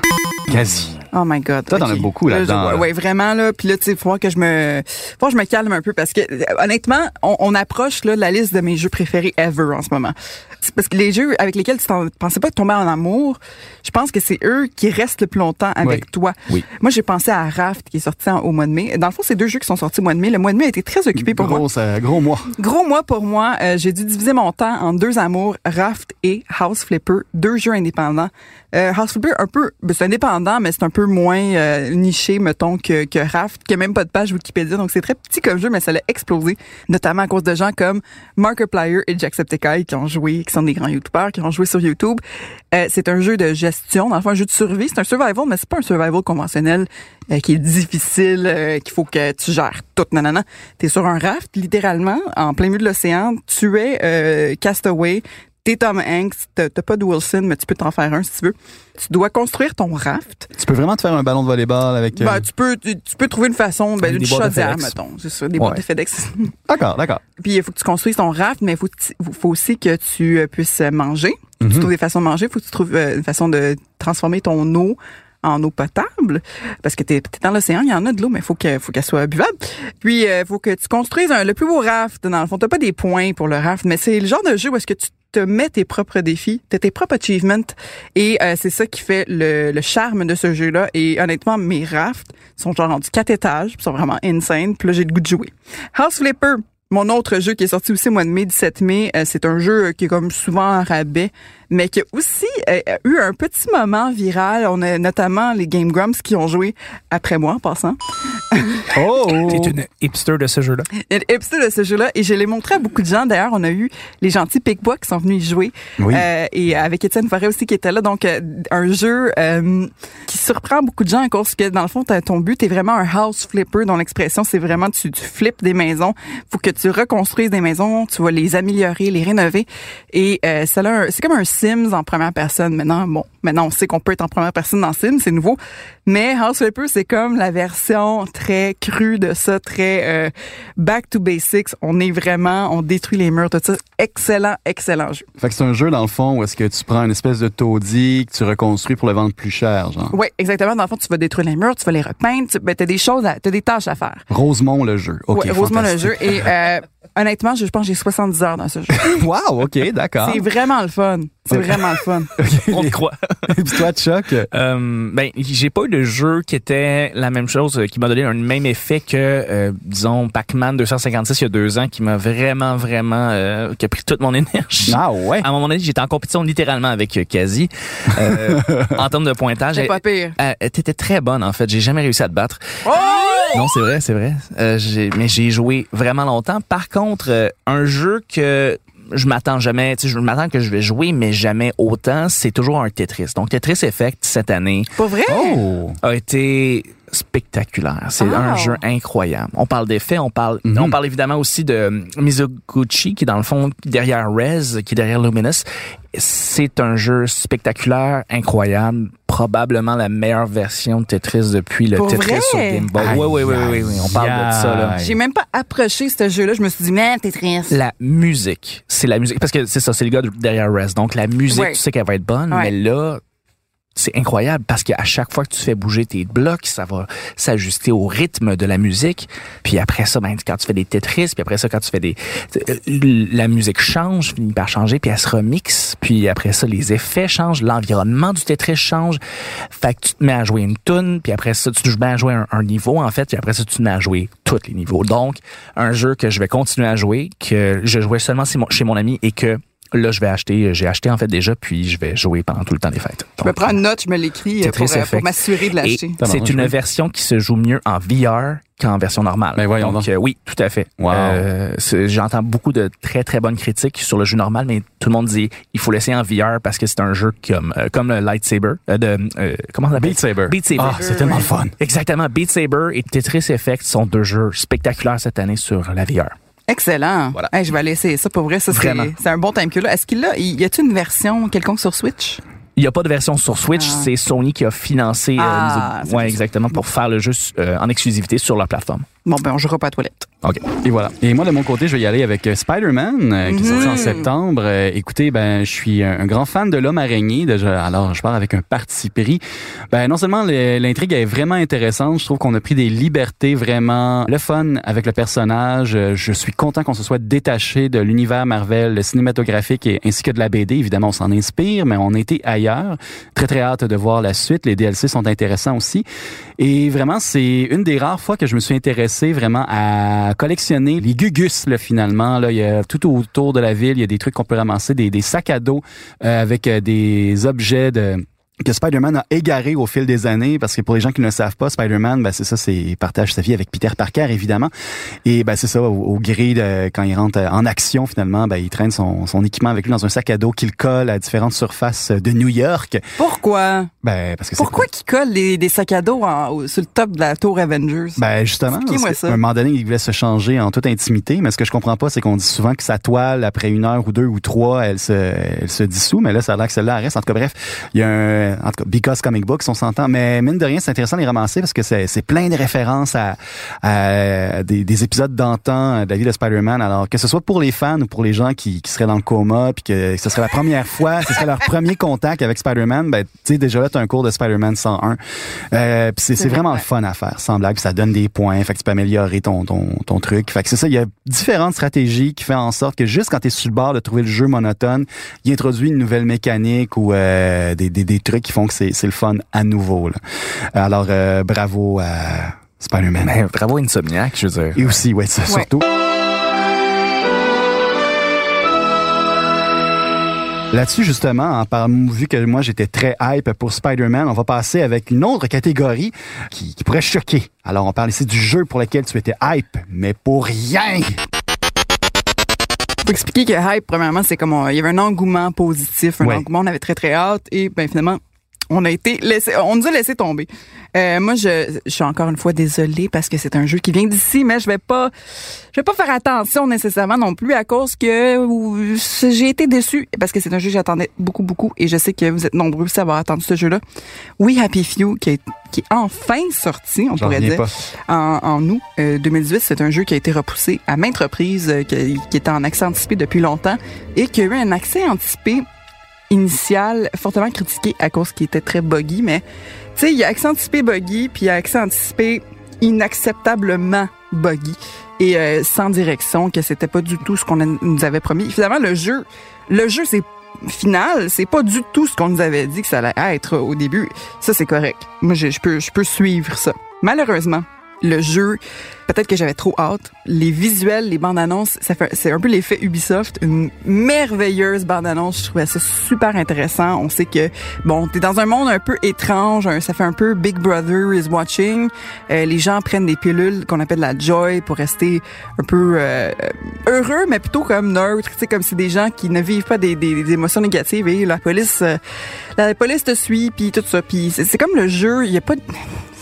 Quasi. Oh my God. Toi, t'en as beaucoup là-dedans. Oui, vraiment, là. Puis là, tu sais, faut que je me, faut que je me calme un peu parce que, honnêtement, on, on approche, là, la liste de mes jeux préférés ever en ce moment. Parce que les jeux avec lesquels tu pensais pas tomber en amour, je pense que c'est eux qui restent le plus longtemps avec toi. Oui. Moi, j'ai pensé à Raft qui est sorti au mois de mai. Dans le fond, c'est deux jeux qui sont sortis au mois de mai. Le mois de mai a été très occupé pour gros, moi. Ça, gros mois. Gros mois pour moi. Euh, j'ai dû diviser mon temps en deux amours, Raft et House Flipper, deux jeux indépendants. Euh, House Flipper, un peu, ben, c'est indépendant, mais c'est un peu moins euh, niché, mettons, que, que Raft, qui a même pas de page Wikipédia. Donc, c'est très petit comme jeu, mais ça l'a explosé, notamment à cause de gens comme Markiplier et Jacksepticeye qui ont joué, qui sont des grands youtubeurs, qui ont joué sur YouTube. Euh, c'est un jeu de gestion, dans le fond, un jeu de survie. C'est un survival, mais c'est pas un survival conventionnel euh, qui est difficile, euh, qu'il faut que tu gères tout. Non, non, non. T'es sur un raft, littéralement, en plein milieu de l'océan. Tu es castaway T'es Tom Hanks, t'as pas de Wilson, mais tu peux t'en faire un si tu veux. Tu dois construire ton raft. Tu peux vraiment te faire un ballon de volleyball avec... euh, Ben, tu peux, tu, tu peux trouver une façon, ben, une de chaudière, FedEx. mettons. C'est ça, des Ouais. boîtes de FedEx. *laughs* D'accord, d'accord. Puis il faut que tu construises ton raft, mais il faut, faut aussi que tu euh, puisses manger. Mhm. Tu trouves des façons de manger, il faut que tu trouves euh, une façon de transformer ton eau en eau potable parce que t'es es dans l'océan, il y en a de l'eau mais il faut que faut qu'elle soit buvable. Puis il faut que tu construises un, le plus beau raft dans le fond, t'as pas des points pour le raft, mais c'est le genre de jeu où est-ce que tu te mets tes propres défis, t'as tes propres achievements. Et euh, c'est ça qui fait le, le charme de ce jeu-là. Et honnêtement mes rafts sont genre rendus quatre étages, puis sont vraiment insane, puis là j'ai le goût de jouer. House Flipper, mon autre jeu qui est sorti aussi au mois de mai, 17 mai, euh, c'est un jeu qui est comme souvent en rabais, mais qui a aussi euh, eu un petit moment viral. On a notamment les Game Grumps qui ont joué après moi en passant. Oh! T'es une hipster de ce jeu-là. Il y a un épisode de ce jeu-là et je l'ai montré à beaucoup de gens. D'ailleurs, on a eu les gentils Picbois qui sont venus y jouer. Oui. Euh, et avec Étienne Forêt aussi qui était là. Donc, euh, un jeu euh, qui surprend beaucoup de gens à cause que, dans le fond, ton but est vraiment un house flipper dont l'expression, c'est vraiment tu, tu flippes des maisons. faut que tu reconstruises des maisons, tu vas les améliorer, les rénover. Et euh, ça c'est comme un Sims en première personne. Maintenant, bon, maintenant, on sait qu'on peut être en première personne dans Sims, c'est nouveau. Mais House Flipper, c'est comme la version très crue de ça, très euh, back to basics. On est vraiment, on détruit les murs, tout ça. Excellent, excellent jeu. Fait que c'est un jeu, dans le fond, où est-ce que tu prends une espèce de taudis que tu reconstruis pour le vendre plus cher, genre. Oui, exactement. Dans le fond, tu vas détruire les murs, tu vas les repeindre, tu ben, as des choses, à, t'as des tâches à faire. Rosemont, le jeu. OK, ouais, heureusement le jeu. Et euh, honnêtement, je, je pense que j'ai 70 heures dans ce jeu. *laughs* Wow, OK, d'accord. C'est vraiment le fun. C'est vraiment le fun. *laughs* On te croit. Et *laughs* puis toi, Chuck? Euh, ben, j'ai pas eu de jeu qui était la même chose, euh, qui m'a donné un même effet que, euh, disons, Pac-Man 256 il y a deux ans, qui m'a vraiment, vraiment, euh, qui a pris toute mon énergie. Ah ouais? À un moment donné, j'étais en compétition littéralement avec euh, Kazi euh, *laughs* en termes de pointage. C'est pas pire. elle- elle était très bonne en fait. J'ai jamais réussi à te battre. Oh! Non, c'est vrai, c'est vrai. Euh, j'ai- mais j'ai joué vraiment longtemps. Par contre, euh, un jeu que je m'attends jamais, tu sais, je m'attends que je vais jouer, mais jamais autant, c'est toujours un Tetris. Donc Tetris Effect cette année Pas vrai? Oh! a été spectaculaire. C'est Oh. un jeu incroyable. On parle d'effets, on parle, Mhm. on parle évidemment aussi de Mizoguchi qui est dans le fond derrière Rez, qui est derrière Luminous. C'est un jeu spectaculaire, incroyable, probablement la meilleure version de Tetris depuis le Pour Tetris vrai? sur Game Boy. Aïe, Oui, oui, oui, oui, oui, on parle de ça. J'ai même pas approché ce jeu-là. Je me suis dit, man, t'es triste. La musique, c'est la musique parce que c'est ça, c'est le gars de- derrière Rez. Donc la musique, tu sais qu'elle va être bonne, Ouais. mais là c'est incroyable parce qu'à chaque fois que tu fais bouger tes blocs, ça va s'ajuster au rythme de la musique. Puis après ça, ben, quand tu fais des Tetris, puis après ça, quand tu fais des... euh, La musique change, finit par changer, puis elle se remixe. Puis après ça, les effets changent, l'environnement du Tetris change. Fait que tu te mets à jouer une tune, puis après ça, tu te mets à jouer un, niveau, en fait, puis après ça, tu te mets à jouer tous les niveaux. Donc, un jeu que je vais continuer à jouer, que je jouais seulement chez mon ami et que Là, je vais acheter, j'ai acheté en fait déjà, puis je vais jouer pendant tout le temps des fêtes. Je me Donc, prends une note, je me l'écris euh, pour, euh, pour m'assurer de et l'acheter. C'est une version qui se joue mieux en VR qu'en version normale. Ben voyons donc euh, oui, tout à fait. Wow. Euh, J'entends beaucoup de très très bonnes critiques sur le jeu normal, mais tout le monde dit il faut l'essayer en VR parce que c'est un jeu comme euh, comme le lightsaber euh, de euh, comment on appelle Beat Saber. Beat Saber. Ah, c'est tellement le fun. Exactement. Beat Saber et Tetris Effect sont deux jeux spectaculaires cette année sur la VR. Excellent. Voilà. Hey, je vais aller essayer ça pour vrai. Ça, c'est, un bon time là. Est-ce qu'il a, y a-t-il une version quelconque sur Switch? Il n'y a pas de version sur Switch, Ah. c'est Sony qui a financé euh, Ah, ouais, exactement pour faire le jeu euh, en exclusivité sur leur plateforme. Bon, ben, on jouera pas à la toilette. OK. Et voilà. Et moi, de mon côté, je vais y aller avec euh, Spider-Man, euh, qui est sorti en Mhm. septembre. Euh, écoutez, ben, je suis un, un grand fan de l'homme araignée. Déjà, alors, je pars avec un parti pris. Ben, non seulement le- l'intrigue est vraiment intéressante, je trouve qu'on a pris des libertés vraiment le fun avec le personnage. Je suis content qu'on se soit détaché de l'univers Marvel cinématographique et ainsi que de la BD. Évidemment, on s'en inspire, mais on été ailleurs. Très, très hâte de voir la suite. Les DLC sont intéressants aussi. Et vraiment, c'est une des rares fois que je me suis intéressé vraiment à collectionner les gugus, là, finalement. Là, il y a tout autour de la ville, il y a des trucs qu'on peut ramasser, des, sacs à dos euh, avec euh, des objets de que Spider-Man a égaré au fil des années, parce que pour les gens qui ne le savent pas, Spider-Man, ben c'est ça, c'est il partage sa vie avec Peter Parker évidemment, et ben c'est ça au, au gré de quand il rentre en action finalement, ben il traîne son, son équipement avec lui dans un sac à dos qu'il colle à différentes surfaces de New York. Pourquoi? Ben parce que Pourquoi qu'il colle les, des sacs à dos en- sur le top de la tour Avengers? Ben justement, parce ça? qu'à un moment donné, il voulait se changer en toute intimité, mais ce que je comprends pas, c'est qu'on dit souvent que sa toile, après une heure ou deux ou trois, elle se, elle se dissout, mais là, ça a l'air que celle-là elle reste. En tout cas, bref, il y a un, en tout cas, Because Comic Books, on s'entend, mais mine de rien, c'est intéressant de les ramasser parce que c'est, plein de références à, à des, des épisodes d'antan de la vie de Spider-Man. Alors, que ce soit pour les fans ou pour les gens qui, qui seraient dans le coma, puis que ce serait la première *laughs* fois, ce serait leur premier contact avec Spider-Man, ben, tu sais, déjà là, t'as un cours de Spider-Man 101. Euh, puis c'est, vraiment le fun à faire, sans blague, puis ça donne des points, fait que tu peux améliorer ton, ton, ton truc. Fait que c'est ça, il y a différentes stratégies qui font en sorte que juste quand t'es sur le bord de trouver le jeu monotone, il introduit une nouvelle mécanique ou euh, des, des, des trucs qui font que c'est, c'est le fun à nouveau. Là. Alors, euh, bravo à Spider-Man. Ben, bravo Insomniac, je veux dire. Et aussi, ouais, ça, Ouais. surtout. Là-dessus, justement, vu que moi j'étais très hype pour Spider-Man, on va passer avec une autre catégorie qui, qui pourrait choquer. Alors, on parle ici du jeu pour lequel tu étais hype, mais pour rien. Faut expliquer que hype, premièrement, c'est comme on- il y avait un engouement positif, un Ouais. engouement, on avait très très hâte et ben finalement on a été laissé, on nous a laissé tomber. Euh, moi, je, je suis encore une fois désolée parce que c'est un jeu qui vient d'ici, mais je vais pas, je vais pas faire attention nécessairement non plus à cause que j'ai été déçue parce que c'est un jeu que j'attendais beaucoup beaucoup et je sais que vous êtes nombreux aussi à avoir attendu ce jeu-là. Oui, Happy Few qui est, qui est enfin sorti, on pourrait dire en, en août euh, 2018. C'est un jeu qui a été repoussé à maintes reprises, euh, qui, qui était en accès anticipé depuis longtemps et qui a eu un accès anticipé initial fortement critiqué à cause qu'il était très buggy. Mais tu sais, il y a accès anticipé buggy, puis il y a accès anticipé inacceptablement buggy et euh, sans direction, que c'était pas du tout ce qu'on nous avait promis. Finalement, le jeu, le jeu, c'est final, c'est pas du tout ce qu'on nous avait dit que ça allait être au début. Ça, c'est correct. Moi, je peux, je peux suivre ça. Malheureusement, le jeu, peut-être que j'avais trop hâte. Les visuels, les bandes annonces, ça fait, c'est un peu l'effet Ubisoft. Une merveilleuse bande annonce. Je trouvais ça super intéressant. On sait que, bon, t'es dans un monde un peu étrange. ça fait un peu Big Brother is watching. Euh, les gens prennent des pilules qu'on appelle la joy pour rester un peu euh, heureux, mais plutôt comme neutre. Tu sais, comme c'est des gens qui ne vivent pas des, des, des émotions négatives et la police, euh, la police te suit puis tout ça. Puis c'est, comme le jeu. Il y a pas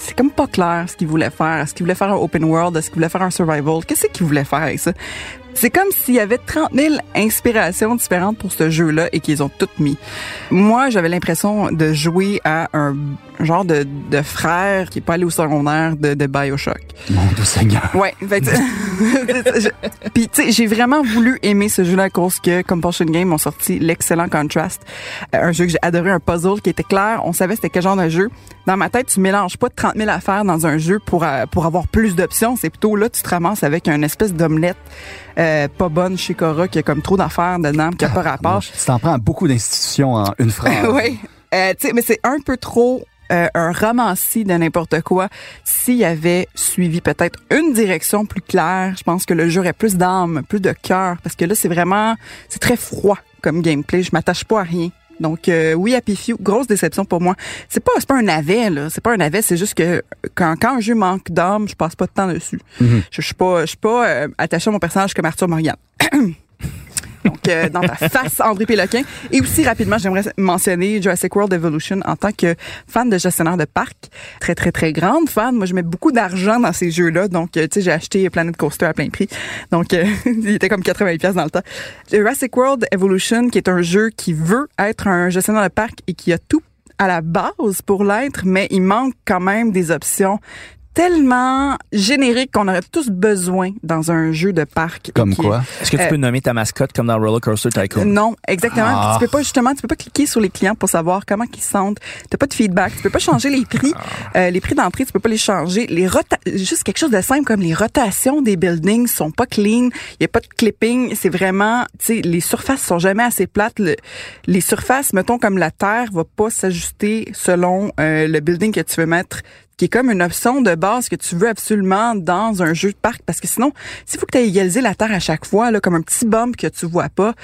c'est comme pas clair ce qu'il voulait faire. Est-ce qu'il voulait faire un open world? Est-ce qu'il voulait faire un survival? Qu'est-ce qu'il voulait faire ça? C'est comme s'il y avait 30 000 inspirations différentes pour ce jeu-là et qu'ils ont toutes mis. Moi, j'avais l'impression de jouer à un genre de, de frère qui est pas allé au secondaire de, de Bioshock. Mon doux Seigneur. Ouais, *laughs* Puis tu sais, j'ai vraiment voulu aimer ce jeu-là à cause que Compulsion Game ont sorti l'excellent Contrast, Euh, un jeu que j'ai adoré, un puzzle qui était clair, on savait c'était quel genre de jeu. Dans ma tête, tu mélanges pas 30 000 affaires dans un jeu pour euh, pour avoir plus d'options, c'est plutôt là tu te ramasses avec une espèce d'omelette euh, pas bonne chez Cora qui a comme trop d'affaires dedans, qui a pas rapport. Tu t'en prends à beaucoup d'institutions en une phrase. *laughs* oui. Euh, tu sais, mais c'est un peu trop euh, un ramassis de n'importe quoi. S'il avait suivi peut-être une direction plus claire, je pense que le jeu aurait plus d'âme, plus de cœur, parce que là, c'est vraiment, c'est très froid comme gameplay. Je m'attache pas à rien. Donc euh, oui, Happy Few, grosse déception pour moi. C'est pas c'est pas un navet là, c'est pas un navet, c'est juste que quand quand un jeu manque d'âme, je passe pas de temps dessus. Mhm. Je, je suis pas je suis pas euh, attaché à mon personnage comme Arthur Morgan. *clears throat* Donc, euh, dans ta face, André Péloquin. Et aussi, rapidement, j'aimerais mentionner Jurassic World Evolution en tant que fan de gestionnaire de parc. Très, très, très grande fan. Moi, je mets beaucoup d'argent dans ces jeux-là. Donc, euh, tu sais, j'ai acheté Planet Coaster à plein prix. Donc, euh, *laughs* il était comme 80 pièces dans le temps. Jurassic World Evolution, qui est un jeu qui veut être un gestionnaire de parc et qui a tout à la base pour l'être, mais il manque quand même des options tellement génériques qu'on aurait tous besoin dans un jeu de parc. Comme quoi? Est-ce que tu Euh, peux nommer ta mascotte comme dans Roller Coaster Tycoon? non, exactement. Ah. Tu peux pas justement, tu peux pas cliquer sur les clients pour savoir comment ils se sentent. T'as pas de feedback. Tu peux pas changer les prix, Euh, les prix d'entrée. Tu peux pas les changer. Les rota juste quelque chose de simple comme les rotations des buildings sont pas clean. Il y a pas de clipping. C'est vraiment, tu sais, les surfaces sont jamais assez plates. Le- les surfaces, mettons comme la terre, va pas s'ajuster selon euh, le building que tu veux mettre qui est comme une option de base que tu veux absolument dans un jeu de parc. Parce que sinon s'il faut que tu aies égalisé la terre à chaque fois là comme un petit bump que tu vois pas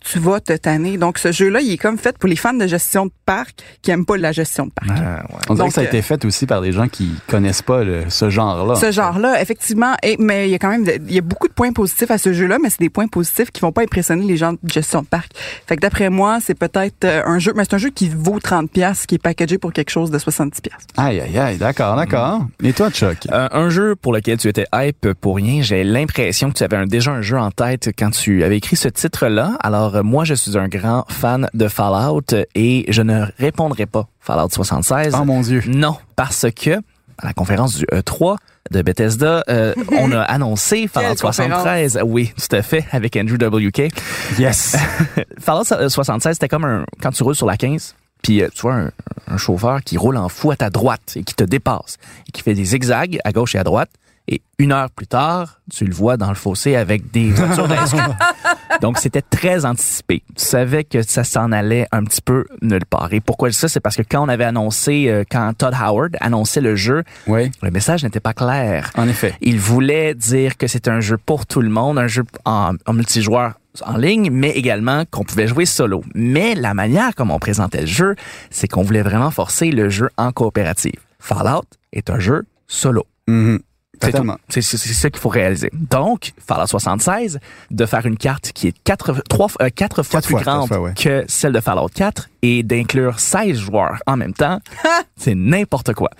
tu vas te tanner. Donc, ce jeu-là, il est comme fait pour les fans de gestion de parc qui aiment pas la gestion de parc. Ah, On dirait Donc, que ça a euh, été fait aussi par des gens qui connaissent pas le- ce genre-là. Ce genre-là, effectivement, et, mais il y a quand même, il y a beaucoup de points positifs à ce jeu-là, mais c'est des points positifs qui vont pas impressionner les gens de gestion de parc. Fait que d'après moi, c'est peut-être euh, un jeu, mais c'est un jeu qui vaut 30 pièces, qui est packagé pour quelque chose de 70 pièces. Aïe, aïe, aïe, d'accord, d'accord. Et toi, Chuck? Euh, un jeu pour lequel tu étais hype pour rien, j'ai l'impression que tu avais un- déjà un jeu en tête quand tu avais écrit ce titre-là. Alors euh, moi, je suis un grand fan de Fallout et je ne répondrai pas Fallout 76. Oh mon Dieu. Non, parce que à la conférence du E3 de Bethesda, euh, on a annoncé *laughs* Fallout Quelle 73. Oui, tout à fait, avec Andrew WK. Yes. *laughs* Fallout 76, c'était comme un, quand tu roules sur la 15, puis euh, tu vois un, un chauffeur qui roule en fou à ta droite et qui te dépasse et qui fait des zigzags à gauche et à droite. Et une heure plus tard, tu le vois dans le fossé avec des voitures. *laughs* Donc, c'était très anticipé. Tu savais que ça s'en allait un petit peu nulle part. Et pourquoi je dis ça? C'est parce que quand on avait annoncé, euh, quand Todd Howard annonçait le jeu, oui, le message n'était pas clair. en effet. Il voulait dire que c'était un jeu pour tout le monde, un jeu en, en multijoueur en ligne, mais également qu'on pouvait jouer solo. Mais la manière comme on présentait le jeu, c'est qu'on voulait vraiment forcer le jeu en coopérative. Fallout est un jeu solo. Mhm. Tout. C'est c'est- c'est ça qu'il faut réaliser. Donc, Fallout 76, de faire une carte qui est quatre, trois, euh, quatre fois plus fois, grande fois, ouais. que celle de Fallout 4 et d'inclure 16 joueurs en même temps, c'est n'importe quoi.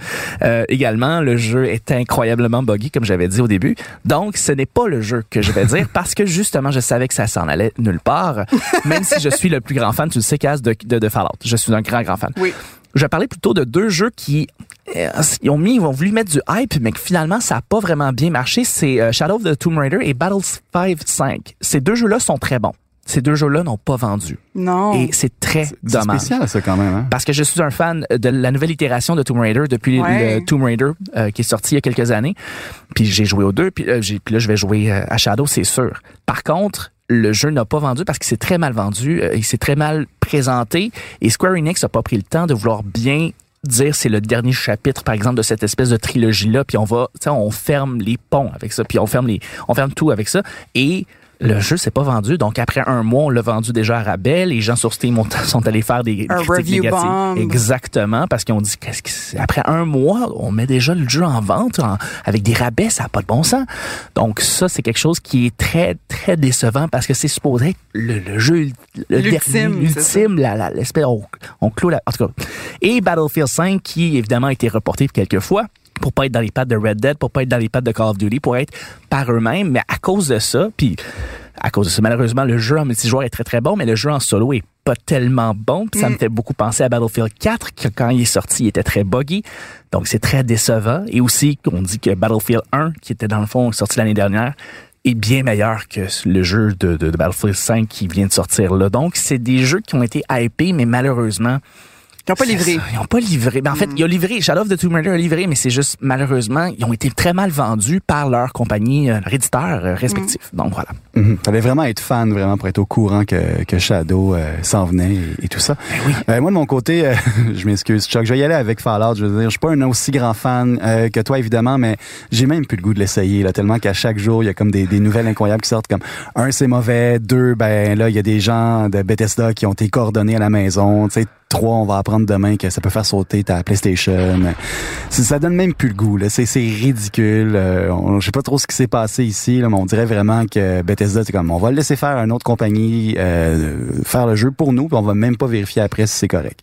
Euh, également, le jeu est incroyablement buggy, comme j'avais dit au début. Donc, ce n'est pas le jeu que je vais dire *laughs* parce que justement, je savais que ça s'en allait nulle part. *laughs* Même si je suis le plus grand fan, tu le sais, Kaz, de, de, de Fallout. Je suis un grand, grand fan. Oui. Je vais parler plutôt de deux jeux qui ils ont mis, ils ont voulu mettre du hype, mais que finalement ça a pas vraiment bien marché. C'est euh, Shadow of the Tomb Raider et Battlefield 5. Ces deux jeux-là sont très bons. Ces deux jeux-là n'ont pas vendu. Non. Et c'est très C'est dommage. spécial, ça, quand même. Hein? Parce que je suis un fan de la nouvelle itération de Tomb Raider depuis Ouais. le Tomb Raider euh, qui est sorti il y a quelques années. Puis j'ai joué aux deux, puis, euh, puis là je vais jouer euh, à Shadow, c'est sûr. Par contre, le jeu n'a pas vendu parce qu'il s'est très mal vendu, euh, il s'est très mal présenté et Square Enix n'a pas pris le temps de vouloir bien dire c'est le dernier chapitre par exemple de cette espèce de trilogie là puis on va on ferme les ponts avec ça puis on ferme les on ferme tout avec ça. Et le jeu s'est pas vendu, donc après un mois, on l'a vendu déjà à rabais. Les gens sur Steam ont- sont allés faire des Un critiques négatives. bomb. Exactement, parce qu'ils ont dit qu'est-ce que c'est- après un mois, on met déjà le jeu en vente en- avec des rabais, ça n'a pas de bon sens. Donc ça, c'est quelque chose qui est très très décevant parce que c'est supposé être le, le jeu le la, la, l'espèce, on, on clôt la, en tout cas. Et Battlefield 5 qui évidemment a été reporté quelques fois pour pas être dans les pattes de Red Dead, pour pas être dans les pattes de Call of Duty, pour être par eux-mêmes, mais à cause de ça, puis à cause de ça, malheureusement, le jeu en multijoueur est très très bon, mais le jeu en solo est pas tellement bon. Puis ça me fait beaucoup penser à Battlefield 4, que quand il est sorti, il était très buggy. Donc c'est très décevant. Et aussi, on dit que Battlefield 1, qui était dans le fond sorti l'année dernière, est bien meilleur que le jeu de, de, de Battlefield 5 qui vient de sortir là. Donc c'est des jeux qui ont été hypés, mais malheureusement, Ils n'ont pas livré. ça, Ils n'ont pas livré. Ben, en fait, il a livré. Shadow of the Tomb Raider a livré, mais c'est juste, malheureusement, ils ont été très mal vendus par leur compagnie, euh, leur éditeur euh, respectif. Donc voilà. Mhm. Fallait vraiment être fan, vraiment, pour être au courant que, que Shadow euh, s'en venait et, et tout ça. Euh, moi, de mon côté, euh, *laughs* je m'excuse, Chuck, je vais y aller avec Fallout. Je veux dire, je suis pas un aussi grand fan euh, que toi, évidemment, mais j'ai même plus le goût de l'essayer, là, tellement qu'à chaque jour, il y a comme des, des nouvelles incroyables qui sortent, comme un, c'est mauvais, deux, ben là, il y a des gens de Bethesda qui ont été coordonnés à la maison, tu sais, Trois, on va apprendre demain que ça peut faire sauter ta PlayStation. Ça donne même plus le goût. là. C'est c'est ridicule. Euh, on- je sais pas trop ce qui s'est passé ici, là, mais on dirait vraiment que Bethesda, on va le laisser faire à une autre compagnie euh, faire le jeu pour nous, puis on va même pas vérifier après si c'est correct.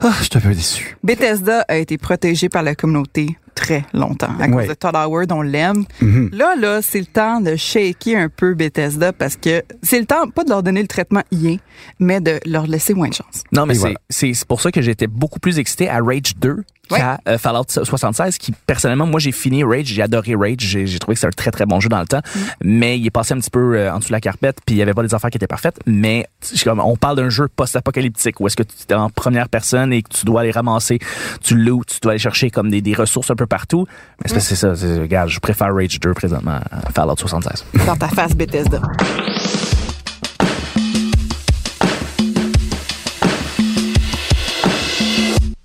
Ah, je suis un peu déçu. Bethesda a été protégé par la communauté très longtemps. À Ouais. cause de Todd Howard, on l'aime. Mhm. Là, là, c'est le temps de shaker un peu Bethesda parce que c'est le temps, pas de leur donner le traitement IA, mais de leur laisser moins de chance. Non, mais c'est voilà. c'est c'est pour ça que j'étais beaucoup plus excité à Rage 2 qu'à euh, Fallout 76, qui personnellement, moi j'ai fini Rage, j'ai adoré Rage, j'ai j'ai trouvé que c'est un très très bon jeu dans le temps, mais il est passé un petit peu euh, en dessous de la carpette, puis il y avait pas des affaires qui étaient parfaites, mais comme on parle d'un jeu post-apocalyptique où est-ce que tu es en première personne et que tu dois aller ramasser, tu loot, tu dois aller chercher comme des, des ressources un peu partout. Mais c'est ça, regarde, je préfère Rage 2 présentement à Fallout 76. Dans ta face, Bethesda.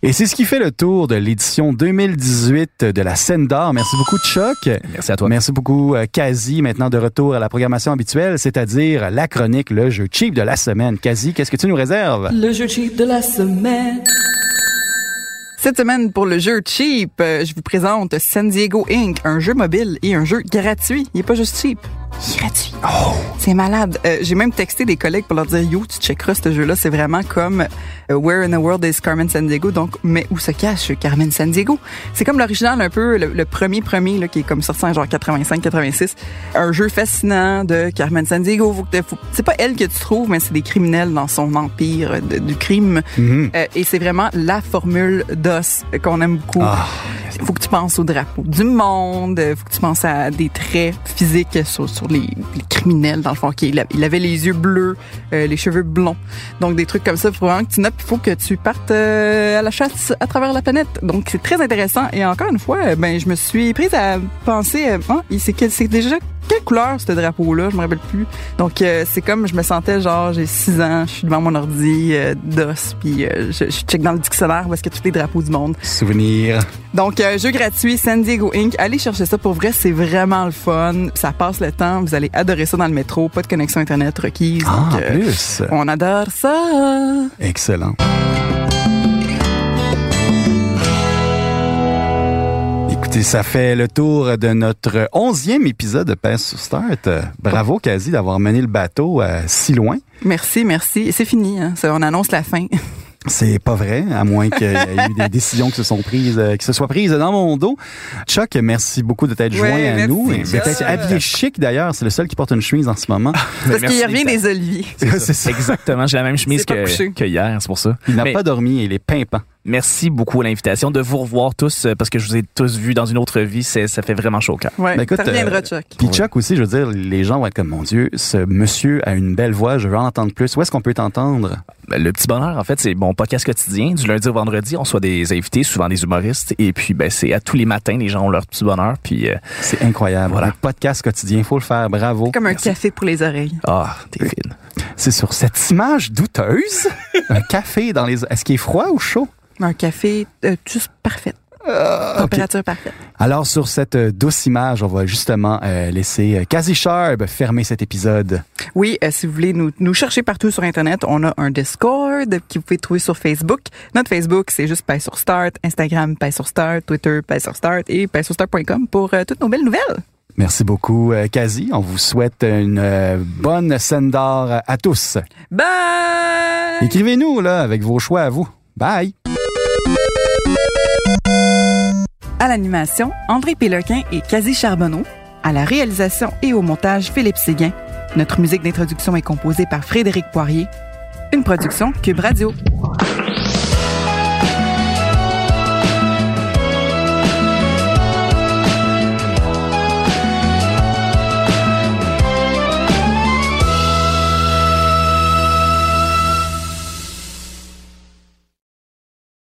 Et c'est ce qui fait le tour de l'édition 2018 de la scène d'or. Merci beaucoup, Chuck. Merci à toi. Merci beaucoup, euh, Kazi. Maintenant de retour à la programmation habituelle, c'est-à-dire la chronique, le jeu cheap de la semaine. Kazi, qu'est-ce que tu nous réserves? Le jeu cheap de la semaine. Cette semaine, pour le jeu cheap, euh, je vous présente San Diego Inc., un jeu mobile et un jeu gratuit. Il est pas juste cheap. Il est gratuit. Oh! C'est malade. Euh, J'ai même texté des collègues pour leur dire Yo, tu checkeras ce jeu-là. C'est vraiment comme euh, Where in the World is Carmen San Diego? Donc, mais où se cache Carmen San Diego? C'est comme l'original un peu, le, le premier premier là, qui est comme sorti en genre 85-86. Un jeu fascinant de Carmen San Diego. Faut que faut- c'est pas elle que tu trouves, mais c'est des criminels dans son empire de- du crime. Mhm. Euh, et c'est vraiment la formule DOS qu'on aime beaucoup. Ah, Il faut que tu penses au drapeau du monde, il faut que tu penses à des traits physiques sur, sur les, criminels, dans le fond. qui il, avait les yeux bleus, euh, les cheveux blonds. Donc, des trucs comme ça, il faut vraiment que tu notes, il faut que tu partes euh, à la chasse à travers la planète. Donc, c'est très intéressant. Et encore une fois, euh, ben, je me suis prise à penser, ah, c'est c'est déjà quelle couleur ce drapeau-là, je me rappelle plus. Donc euh, c'est comme je me sentais genre j'ai 6 ans, je suis devant mon ordi euh, d'os puis euh, je, je check dans le dictionnaire où est-ce a tous les drapeaux du monde. souvenir. Donc jeu gratuit San Diego Inc. Allez chercher ça pour vrai, c'est vraiment le fun, ça passe le temps, vous allez adorer ça dans le métro, pas de connexion internet requise. Ah, donc, plus. on adore ça. Excellent. Écoutez, ça fait le tour de notre onzième épisode de Pass sur Start. Bravo, Kazi, d'avoir mené le bateau euh, si loin. Merci, merci. Et c'est fini, hein. Ça, on annonce la fin. *laughs* C'est pas vrai, à moins qu'il y ait eu des décisions qui se sont prises, euh, qui se soient prises dans mon dos. Chuck, merci beaucoup de t'être Ouais, joint à merci, nous. Peut-être habillé chic d'ailleurs, c'est le seul qui porte une chemise en ce moment. Parce Merci, qu'il revient des oliviers. *laughs* c'est ça. Exactement, j'ai la même chemise que, que hier, c'est pour ça. Il n'a pas dormi, il est pimpant. Merci beaucoup à l'invitation de vous revoir tous euh, parce que je vous ai tous vus dans une autre vie, ça fait vraiment chaud au cœur. Ouais, Ben, écoute, ça reviendra, euh, Chuck. Puis Chuck aussi, je veux dire, les gens vont être comme, mon Dieu, ce monsieur a une belle voix, je veux en entendre plus. Où est-ce qu'on peut t'entendre? Ben, Le petit bonheur, en fait, c'est mon podcast quotidien. Du lundi au vendredi, on soit des invités, souvent des humoristes. Et puis, ben, c'est à tous les matins, les gens ont leur petit bonheur. Puis, euh, C'est incroyable. Voilà. Un podcast quotidien, faut le faire, bravo. Comme un café pour les oreilles. ah, t'es fine. C'est sur cette image douteuse, *laughs* un café dans les... Est-ce qu'il est froid ou chaud? Un café euh, juste parfait. Ah. Température parfaite. Alors, sur cette euh, douce image, on va justement euh, laisser Kazi Sharp fermer cet épisode. Oui, si vous voulez nous, nous chercher partout sur Internet, on a un Discord que vous pouvez trouver sur Facebook. Notre Facebook, c'est juste Paix sur Start. Instagram, Paix sur Start. Twitter, Paix sur Start. Et paixsurstart.com pour toutes nos belles nouvelles. Merci beaucoup, Kazi. On vous souhaite une bonne scène d'or à tous. Bye! Écrivez-nous, là, avec vos choix à vous. Bye! À l'animation, André Péloquin et Quasi Charbonneau. À la réalisation et au montage, Philippe Séguin. Notre musique d'introduction est composée par Frédéric Poirier. Une production Cube Radio.